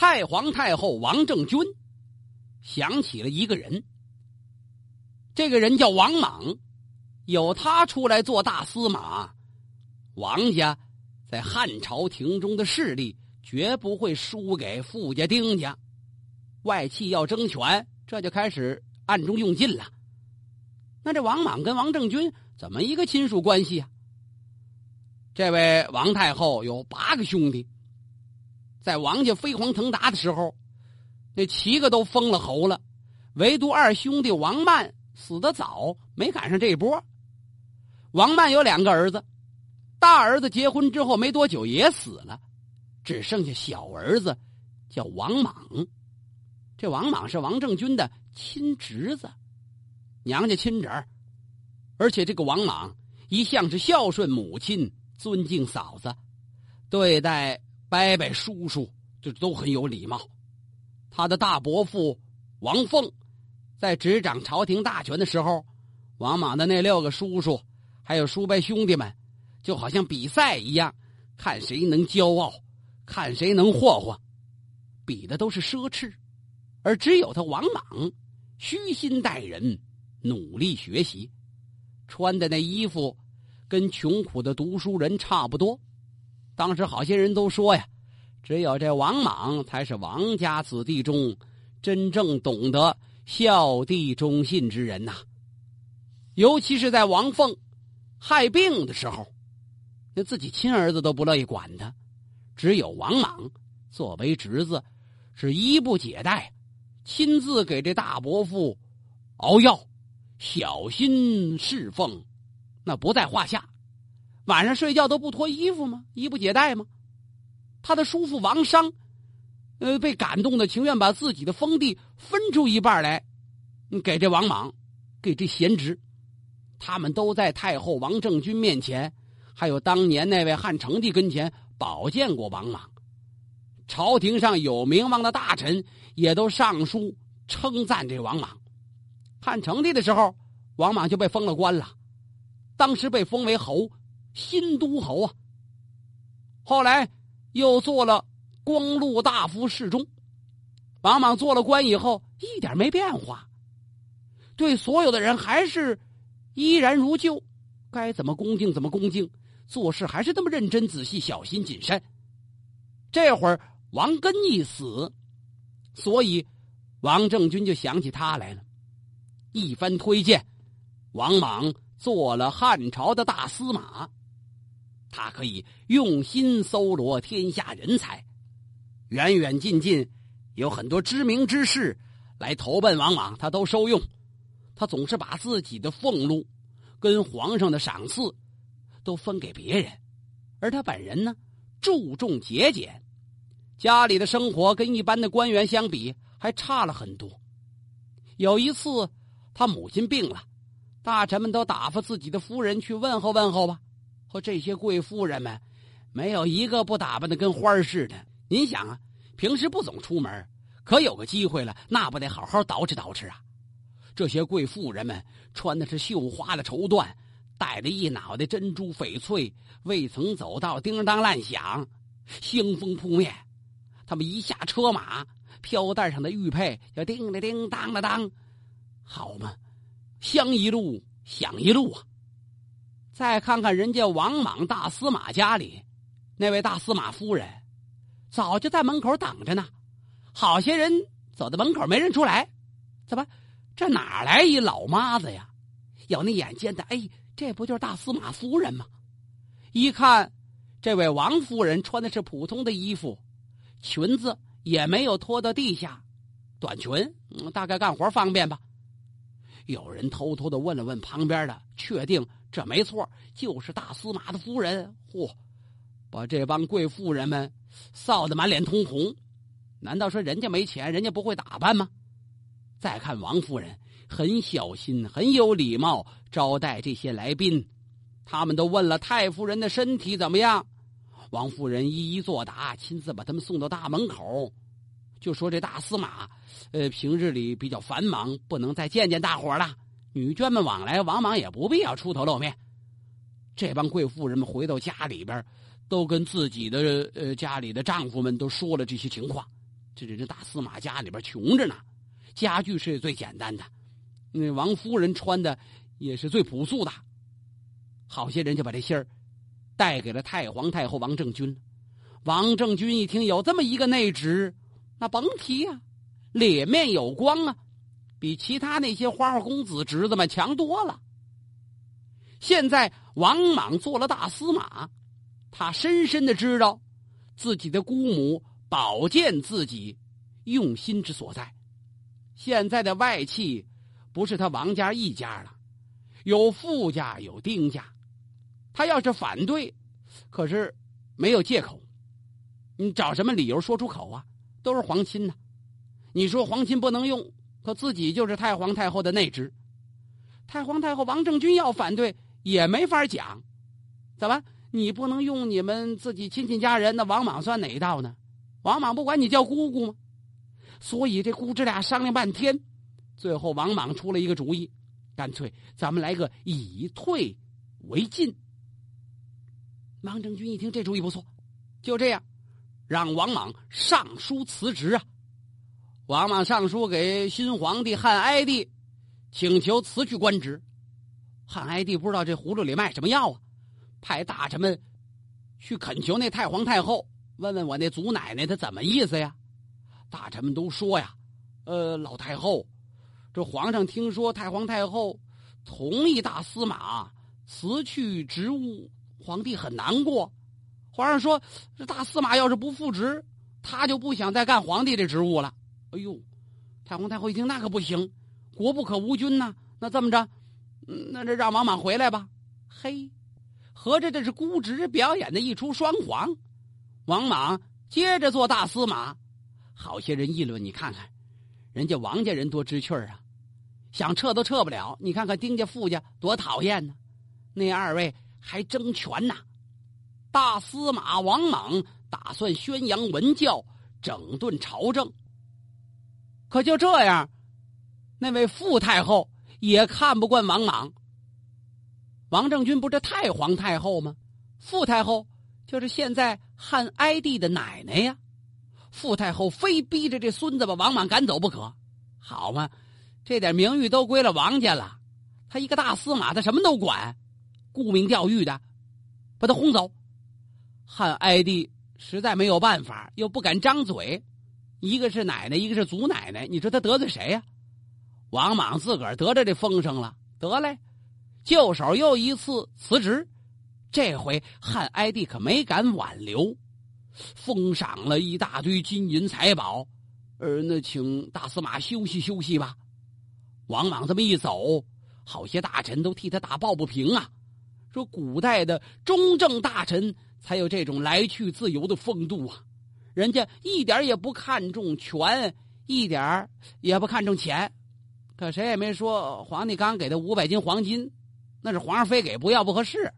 太皇太后王政君想起了一个人，这个人叫王莽，有他出来做大司马，王家在汉朝廷中的势力绝不会输给富家丁家。外戚要争权，这就开始暗中用尽了。那这王莽跟王政君怎么一个亲属关系啊？这位王太后有八个兄弟，在王家飞黄腾达的时候，那七个都封了侯了，唯独二兄弟王曼死的早，没赶上这一波。王曼有两个儿子，大儿子结婚之后没多久也死了，只剩下小儿子叫王莽。这王莽是王政君的亲侄子，娘家亲侄儿，而且这个王莽一向是孝顺母亲、尊敬嫂子，对待伯伯、叔叔就都很有礼貌。他的大伯父王凤在执掌朝廷大权的时候，王莽的那六个叔叔还有叔伯兄弟们，就好像比赛一样，看谁能骄傲，看谁能霍霍，比的都是奢侈。而只有他王莽，虚心待人，努力学习，穿的那衣服跟穷苦的读书人差不多。当时好些人都说呀，只有这王莽才是王家子弟中真正懂得孝弟忠信之人呐。尤其是在王凤害病的时候，那自己亲儿子都不乐意管他，只有王莽作为侄子，是衣不解带。亲自给这大伯父熬药，小心侍奉，那不在话下。晚上睡觉都不脱衣服吗？衣不解带吗？他的叔父王商，呃，被感动的，情愿把自己的封地分出一半来，给这王莽，给这贤侄。他们都在太后王政君面前，还有当年那位汉成帝跟前保荐过王莽。朝廷上有名望的大臣也都上书称赞这王莽。汉成帝的时候，王莽就被封了官了，当时被封为侯，新都侯啊。后来又做了光禄大夫侍中。王莽做了官以后，一点没变化，对所有的人还是依然如旧，该怎么恭敬怎么恭敬，做事还是那么认真仔细、小心谨慎。这会儿。王根一死，所以王政君就想起他来了。一番推荐，王莽做了汉朝的大司马。他可以用心搜罗天下人才，远远近近有很多知名之士来投奔王莽，他都收用。他总是把自己的俸禄跟皇上的赏赐都分给别人，而他本人呢，注重节俭。家里的生活跟一般的官员相比还差了很多。有一次，他母亲病了，大臣们都打发自己的夫人去问候问候吧。和这些贵妇人们，没有一个不打扮的跟花似的。您想啊，平时不总出门，可有个机会了，那不得好好捯饬捯饬啊？这些贵妇人们穿的是绣花的绸缎，戴着一脑袋珍珠翡翠，未曾走到叮当乱响，腥风扑面。他们一下车马，飘带上的玉佩就叮了叮当了当，好嘛，香一路响一路啊！再看看人家王莽大司马家里，那位大司马夫人，早就在门口等着呢。好些人走到门口没认出来，怎么这哪来一老妈子呀？有那眼尖的，哎，这不就是大司马夫人吗？一看，这位王夫人穿的是普通的衣服。裙子也没有拖到地下，短裙，大概干活方便吧。有人偷偷的问了问旁边的，确定这没错，就是大司马的夫人。嚯，把这帮贵妇人们臊得满脸通红。难道说人家没钱，人家不会打扮吗？再看王夫人，很小心，很有礼貌招待这些来宾。他们都问了太夫人的身体怎么样。王夫人一一作答，亲自把他们送到大门口，就说：“这大司马，呃，平日里比较繁忙，不能再见见大伙了。女眷们往来，往往也不必要出头露面。”这帮贵妇人们回到家里边，都跟自己的呃家里的丈夫们都说了这些情况。这人大司马家里边穷着呢，家具是最简单的，那王夫人穿的也是最朴素的。好些人就把这信儿带给了太皇太后王政君。王政君一听有这么一个内侄，那甭提呀，脸面有光啊，比其他那些花花公子侄子们强多了。现在王莽做了大司马，他深深的知道自己的姑母保荐自己用心之所在。现在的外戚不是他王家一家了，有傅家，有丁家。他要是反对，可是没有借口。你找什么理由说出口啊？都是皇亲呢。你说皇亲不能用，可自己就是太皇太后的内侄。太皇太后王政君要反对，也没法讲。怎么？你不能用你们自己亲戚家人？那王莽算哪一道呢？王莽不管你叫姑姑吗？所以这姑侄俩商量半天，最后王莽出了一个主意，干脆咱们来个以退为进。王政君一听这主意不错，就这样，让王莽上书辞职啊。王莽上书给新皇帝汉哀帝，请求辞去官职。汉哀帝不知道这葫芦里卖什么药啊，派大臣们去恳求那太皇太后，问问我那祖奶奶她怎么意思呀？大臣们都说呀，呃，老太后，这皇上听说太皇太后同意大司马辞去职务。皇帝很难过，皇上说：“这大司马要是不复职，他就不想再干皇帝这职务了。”哎呦，太皇太后一听，那可不行，国不可无君呐。那这么着，那这让王莽回来吧。嘿，合着这是姑侄表演的一出双簧。王莽接着做大司马，好些人议论：“你看看，人家王家人多知趣啊，想撤都撤不了。你看看丁家、傅家多讨厌呢。那二位。”还争权呐！大司马王莽打算宣扬文教，整顿朝政。可就这样，那位傅太后也看不惯王莽。王政君不是太皇太后吗？傅太后就是现在汉哀帝的奶奶呀。傅太后非逼着这孙子把王莽赶走不可。好嘛，这点名誉都归了王家了。他一个大司马，他什么都管。沽名钓誉的，把他轰走。汉哀帝实在没有办法，又不敢张嘴。一个是奶奶，一个是祖奶奶，你说他得罪谁呀？王莽自个儿得着这风声了，得嘞，就手又一次辞职。这回汉哀帝可没敢挽留，封赏了一大堆金银财宝，呃，那请大司马休息休息吧。王莽这么一走，好些大臣都替他打抱不平啊。说古代的中正大臣才有这种来去自由的风度啊，人家一点也不看重权，一点也不看重钱，可谁也没说皇帝刚给他五百斤黄金，那是皇上非给不要不合适。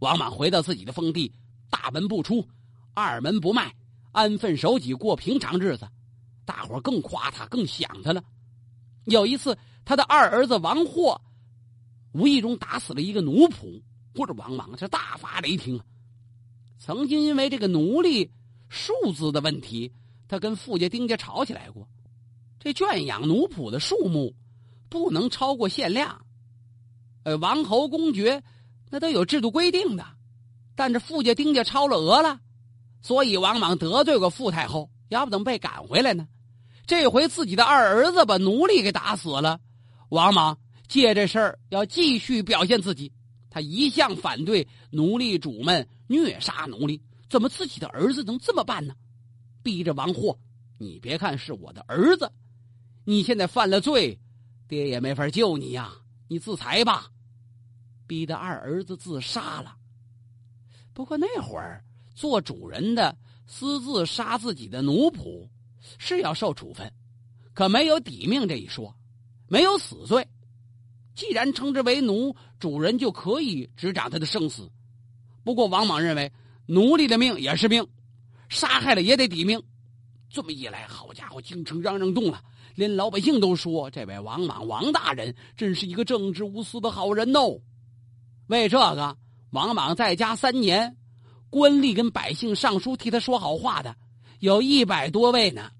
王莽回到自己的封地，大门不出，二门不迈，安分守己过平常日子，大伙更夸他，更想他了。有一次，他的二儿子王霍。无意中打死了一个奴仆，或者王莽是大发雷霆。曾经因为这个奴隶数字的问题，他跟傅家、丁家吵起来过。这圈养奴仆的数目不能超过限量，呃，王侯公爵那都有制度规定的。但是傅家、丁家超了额了，所以王莽得罪过傅太后，要不怎么被赶回来呢？这回自己的二儿子把奴隶给打死了，王莽。借这事儿要继续表现自己，他一向反对奴隶主们虐杀奴隶，怎么自己的儿子能这么办呢？逼着王霍，你别看是我的儿子，你现在犯了罪，爹也没法救你呀，你自裁吧。逼得二儿子自杀了。不过那会儿做主人的私自杀自己的奴仆，是要受处分，可没有抵命这一说，没有死罪。既然称之为奴，主人就可以执掌他的生死。不过王莽认为，奴隶的命也是命，杀害了也得抵命。这么一来，好家伙，京城嚷嚷动了，连老百姓都说这位王莽王大人真是一个正直无私的好人哦。为这个，王莽在家三年，官吏跟百姓上书替他说好话的，有一百多位呢。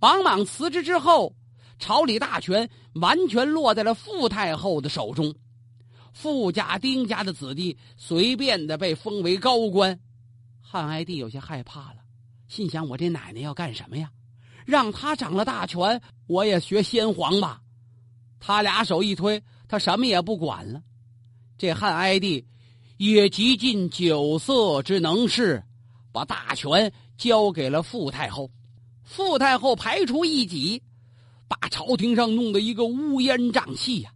王莽辞职之后，朝里大权完全落在了傅太后的手中，富家、丁家的子弟随便的被封为高官。汉哀帝有些害怕了，心想：我这奶奶要干什么呀？让他掌了大权，我也学先皇吧。他俩手一推，他什么也不管了。这汉哀帝也极尽酒色之能事，把大权交给了傅太后。傅太后排除异己，把朝廷上弄得一个乌烟瘴气呀。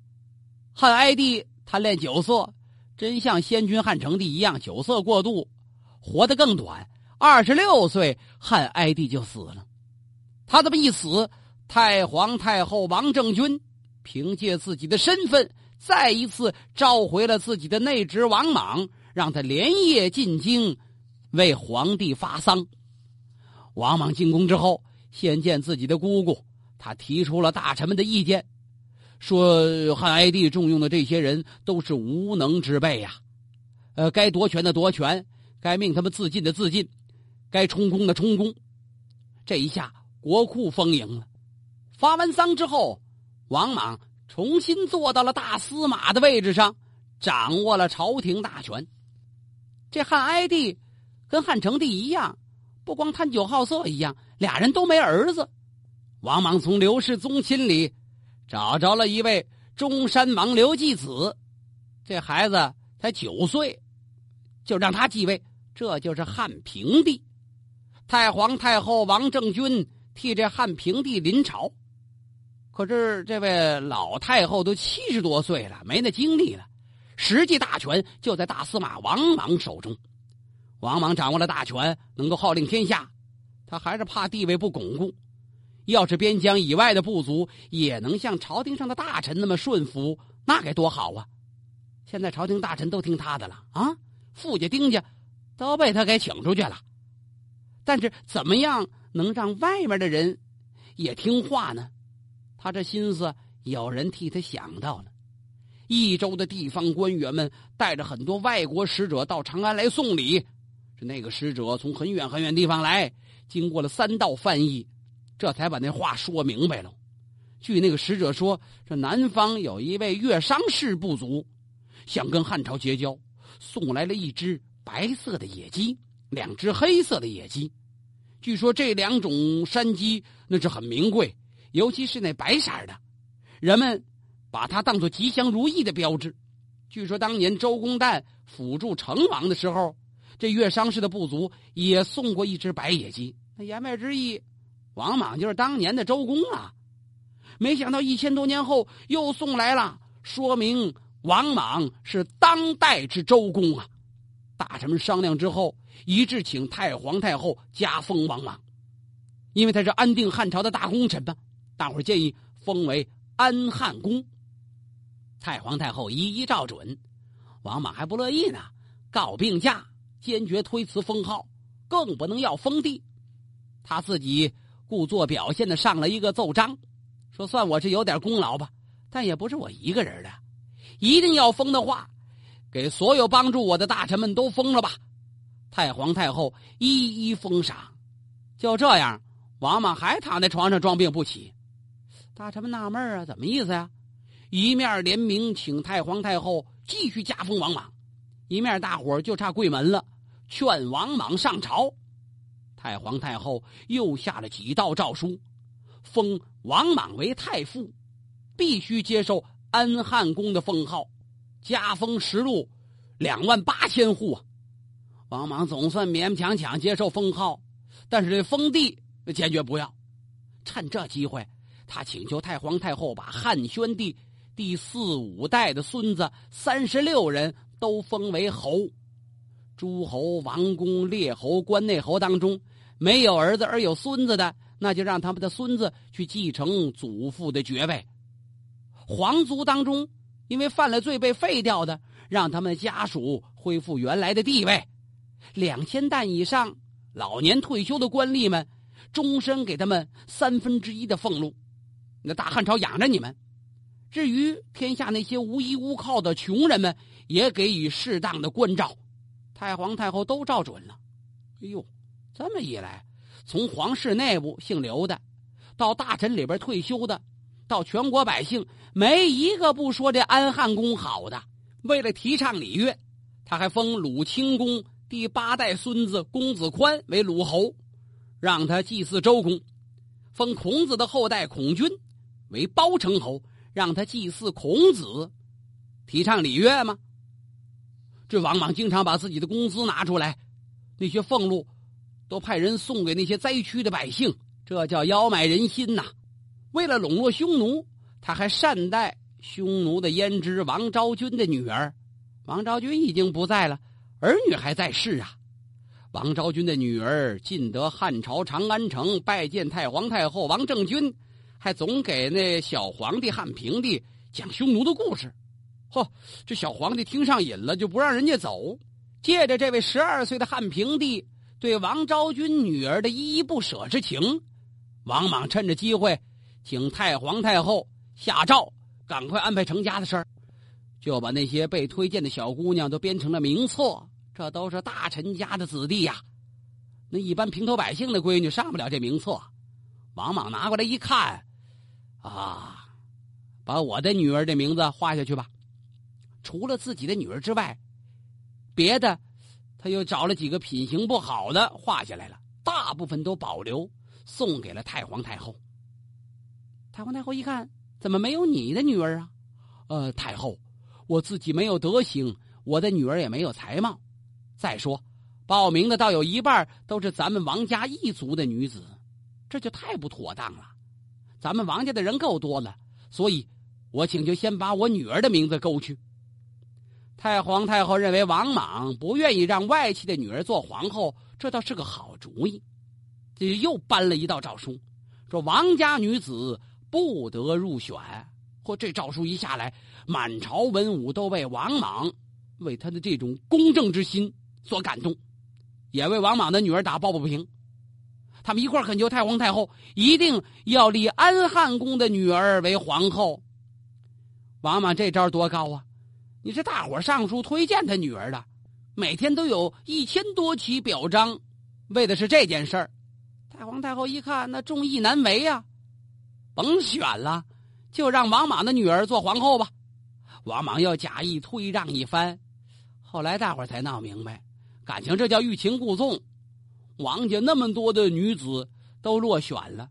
汉哀帝贪恋酒色，真像先君汉成帝一样，酒色过度，活得更短。二十六岁，汉哀帝就死了。他这么一死，太皇太后王政君凭借自己的身份，再一次召回了自己的内侄王莽，让他连夜进京为皇帝发丧。王莽进宫之后，先见自己的姑姑，他提出了大臣们的意见，说汉哀帝重用的这些人都是无能之辈呀，呃，该夺权的夺权，该命他们自尽的自尽，该充公的充公。这一下。国库丰盈了，发完丧之后，王莽重新坐到了大司马的位置上，掌握了朝廷大权。这汉哀帝跟汉成帝一样，不光贪酒好色一样，俩人都没儿子。王莽从刘氏宗亲里找着了一位中山王刘继子，这孩子才九岁，就让他继位，这就是汉平帝。太皇太后王政君。替这汉平帝临朝，可是这位老太后都七十多岁了，没那精力了。实际大权就在大司马王莽手中。王莽掌握了大权，能够号令天下，他还是怕地位不巩固。要是边疆以外的部族也能像朝廷上的大臣那么顺服，那该多好啊！现在朝廷大臣都听他的了啊，富家丁家都被他给请出去了。但是怎么样？能让外面的人也听话呢？他这心思有人替他想到了。益州的地方官员们带着很多外国使者到长安来送礼。是那个使者从很远很远地方来，经过了三道翻译，这才把那话说明白了。据那个使者说，这南方有一位越商氏部族，想跟汉朝结交，送来了一只白色的野鸡，两只黑色的野鸡。据说这两种山鸡那是很名贵，尤其是那白色的，人们把它当做吉祥如意的标志。据说当年周公旦辅助成王的时候，这越商氏的部族也送过一只白野鸡。那言外之意，王莽就是当年的周公啊。没想到一千多年后又送来了，说明王莽是当代之周公啊。大臣们商量之后。一致请太皇太后加封王莽，因为他是安定汉朝的大功臣嘛。大伙建议封为安汉公。太皇太后一一照准，王莽还不乐意呢，告病假，坚决推辞封号，更不能要封地。他自己故作表现的上了一个奏章，说算我是有点功劳吧，但也不是我一个人的，一定要封的话，给所有帮助我的大臣们都封了吧。太皇太后一一封赏，就这样，王莽还躺在床上装病不起。大臣们纳闷啊，怎么意思呀？一面联名请太皇太后继续加封王莽，一面大伙就差跪门了，劝王莽上朝。太皇太后又下了几道诏书，封王莽为太傅，必须接受安汉公的封号，加封实禄两万八千户啊。王莽总算勉勉强强接受封号，但是这封地坚决不要。趁这机会，他请求太皇太后把汉宣帝第四五代的孙子三十六人都封为侯。诸侯、王公、列侯、关内侯当中，没有儿子而有孙子的，那就让他们的孙子去继承祖父的爵位。皇族当中，因为犯了罪被废掉的，让他们家属恢复原来的地位。两千担以上老年退休的官吏们，终身给他们三分之一的俸禄。那大汉朝养着你们。至于天下那些无依无靠的穷人们，也给予适当的关照。太皇太后都照准了。哎呦，这么一来，从皇室内部姓刘的，到大臣里边退休的，到全国百姓，没一个不说这安汉公好的。为了提倡礼乐，他还封鲁清公第八代孙子公子宽为鲁侯，让他祭祀周公；封孔子的后代孔君为包城侯，让他祭祀孔子。提倡礼乐吗？这王莽经常把自己的工资拿出来，那些俸禄都派人送给那些灾区的百姓，这叫妖买人心呐！为了笼络匈奴，他还善待匈奴的胭脂王昭君的女儿。王昭君已经不在了，儿女还在世啊。王昭君的女儿进得汉朝长安城，拜见太皇太后王政君，还总给那小皇帝汉平帝讲匈奴的故事。嚯，这小皇帝听上瘾了，就不让人家走。借着这位十二岁的汉平帝对王昭君女儿的依依不舍之情，王莽趁着机会，请太皇太后下诏，赶快安排成家的事儿，就把那些被推荐的小姑娘都编成了名册。这都是大臣家的子弟呀，那一般平头百姓的闺女上不了这名册。王莽拿过来一看，啊，把我的女儿的名字画下去吧。除了自己的女儿之外，别的他又找了几个品行不好的画下来了，大部分都保留送给了太皇太后。太皇太后一看，怎么没有你的女儿啊？呃，太后，我自己没有德行，我的女儿也没有才貌。再说，报名的倒有一半都是咱们王家一族的女子，这就太不妥当了。咱们王家的人够多了，所以我请求先把我女儿的名字勾去。太皇太后认为王莽不愿意让外戚的女儿做皇后，这倒是个好主意，这就又颁了一道诏书，说王家女子不得入选。嚯，这诏书一下来，满朝文武都被王莽为他的这种公正之心所感动，也为王莽的女儿打抱不平。他们一块恳求太皇太后一定要立安汉公的女儿为皇后。王莽这招多高啊！你是大伙上书推荐他女儿的，每天都有一千多起表彰，为的是这件事儿。太皇太后一看，那众议难为呀，甭选了，就让王莽的女儿做皇后吧。王莽要假意推让一番，后来大伙才闹明白，感情这叫欲擒故纵。王家那么多的女子都落选了，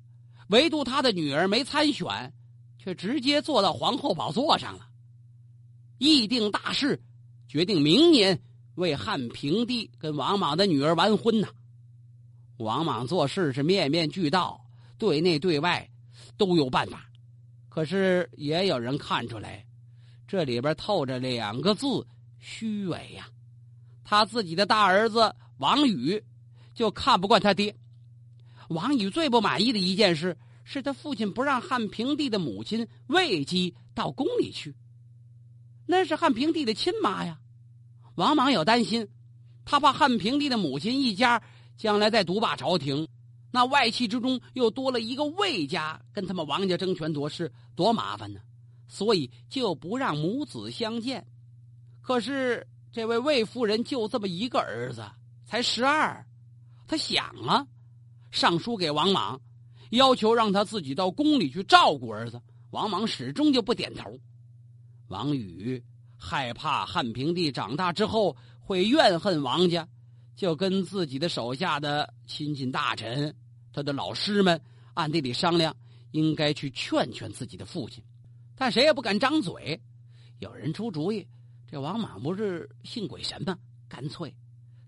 唯独他的女儿没参选，却直接坐到皇后宝座上了。议定大事，决定明年为汉平帝跟王莽的女儿完婚呐。王莽做事是面面俱到，对内对外都有办法。可是也有人看出来，这里边透着两个字：虚伪呀。他自己的大儿子王宇就看不惯他爹。王宇最不满意的一件事，是他父亲不让汉平帝的母亲魏姬到宫里去。那是汉平帝的亲妈呀，王莽有担心，他怕汉平帝的母亲一家将来再独霸朝廷，那外戚之中又多了一个魏家，跟他们王家争权夺势，多麻烦呢。所以就不让母子相见。可是这位魏夫人就这么一个儿子，才十二，他想啊，上书给王莽，要求让他自己到宫里去照顾儿子。王莽始终就不点头。王宇害怕汉平帝长大之后会怨恨王家，就跟自己的手下的亲近大臣、他的老师们暗地里商量，应该去劝劝自己的父亲，但谁也不敢张嘴。有人出主意，这王莽不是信鬼神吗？干脆，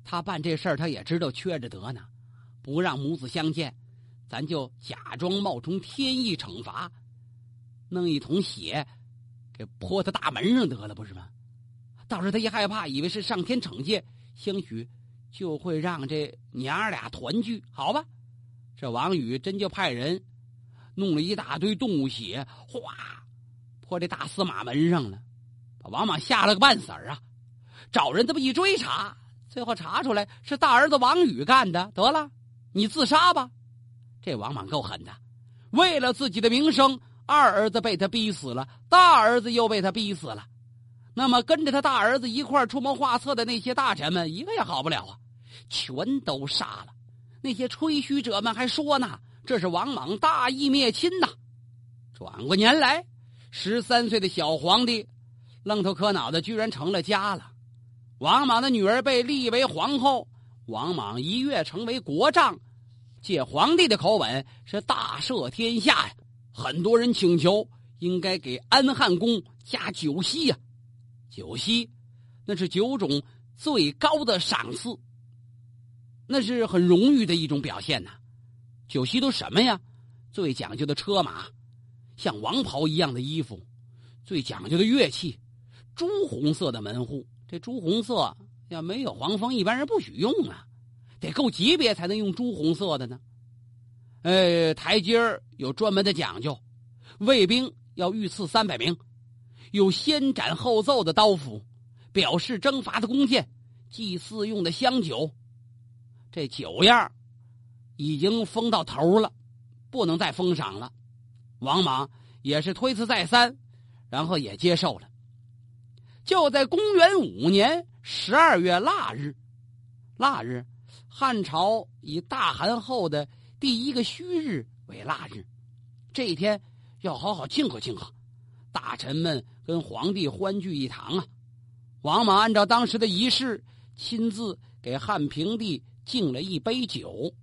他办这事儿他也知道缺着德呢，不让母子相见，咱就假装冒充天意惩罚，弄一桶血。给泼他大门上得了，不是吗？到时候他一害怕，以为是上天惩戒，兴许就会让这娘俩团聚，好吧？这王宇真就派人弄了一大堆动物血，哗，泼这大司马门上了，把王莽吓了个半死儿啊！找人这么一追查，最后查出来是大儿子王宇干的，得了，你自杀吧！这王莽够狠的，为了自己的名声。二儿子被他逼死了，大儿子又被他逼死了，那么跟着他大儿子一块出谋划策的那些大臣们，一个也好不了啊，全都杀了。那些吹嘘者们还说呢，这是王莽大义灭亲呐。转过年来，十三岁的小皇帝愣头磕脑的，居然成了家了。王莽的女儿被立为皇后，王莽一跃成为国丈，借皇帝的口吻是大赦天下呀。很多人请求应该给安汉宫加九锡呀，九锡那是九种最高的赏赐。那是很荣誉的一种表现呐，酒席都什么呀？最讲究的车马，像王袍一样的衣服，最讲究的乐器，朱红色的门户。这朱红色要没有黄蜂，一般人不许用啊，得够级别才能用朱红色的呢。呃，台阶儿有专门的讲究，卫兵要御赐三百名，有先斩后奏的刀斧，表示征伐的弓箭，祭祀用的香酒。这酒样已经封到头了，不能再封赏了。王莽也是推辞再三，然后也接受了。就在公元五年十二月腊日，腊日，汉朝以大汗后的第一个虚日为腊日，这一天要好好庆贺庆贺。大臣们跟皇帝欢聚一堂啊！王莽按照当时的仪式，亲自给汉平帝。敬了一杯酒，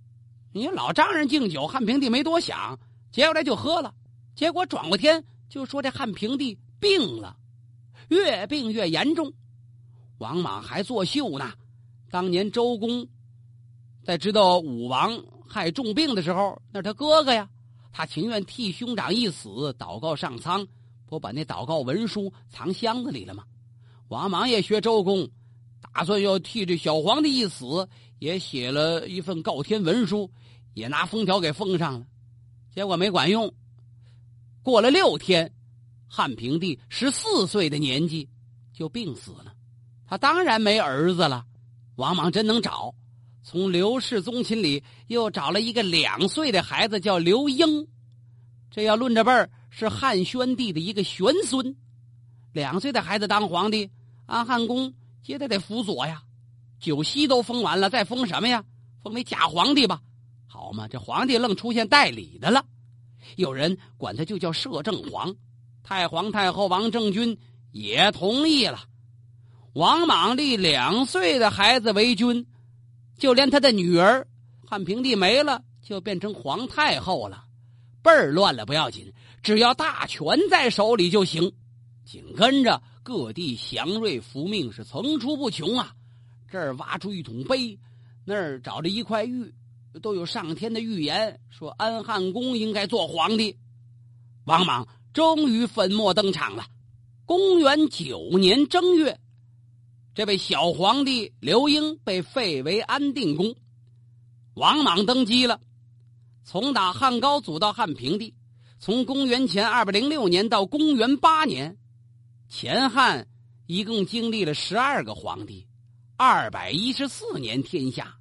你老丈人敬酒，汉平帝没多想，接过来就喝了。结果转过天就说这汉平帝病了，越病越严重。王莽还作秀呢。当年周公在知道武王害重病的时候，那是他哥哥呀，他情愿替兄长一死，祷告上苍，不把那祷告文书藏箱子里了吗？王莽也学周公，打算要替这小皇帝一死。也写了一份告天文书，也拿封条给封上了，结果没管用。过了六天，汉平帝十四岁的年纪就病死了。他当然没儿子了。王莽真能找，从刘氏宗亲里又找了一个两岁的孩子，叫刘英。这要论着辈儿，是汉宣帝的一个玄孙。两岁的孩子当皇帝，安汉公也得得辅佐呀。九锡都封完了，再封什么呀？封为假皇帝吧，好嘛！这皇帝愣出现代理的了，有人管他就叫摄政皇。太皇太后王政君也同意了。王莽立两岁的孩子为君，就连他的女儿汉平帝没了，就变成皇太后了。辈儿乱了不要紧，只要大权在手里就行。紧跟着各地祥瑞福命是层出不穷啊。这儿挖出一桶碑，那儿找着一块玉，都有上天的预言，说安汉公应该做皇帝。王莽终于粉墨登场了。公元九年正月，这位小皇帝刘英被废为安定公，王莽登基了。从打汉高祖到汉平帝，从公元前二百零六年到公元八年，前汉一共经历了十二个皇帝。二百一十四年天下，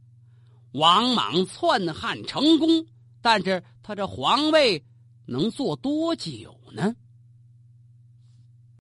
王莽篡汉成功，但是他这皇位能做多久呢？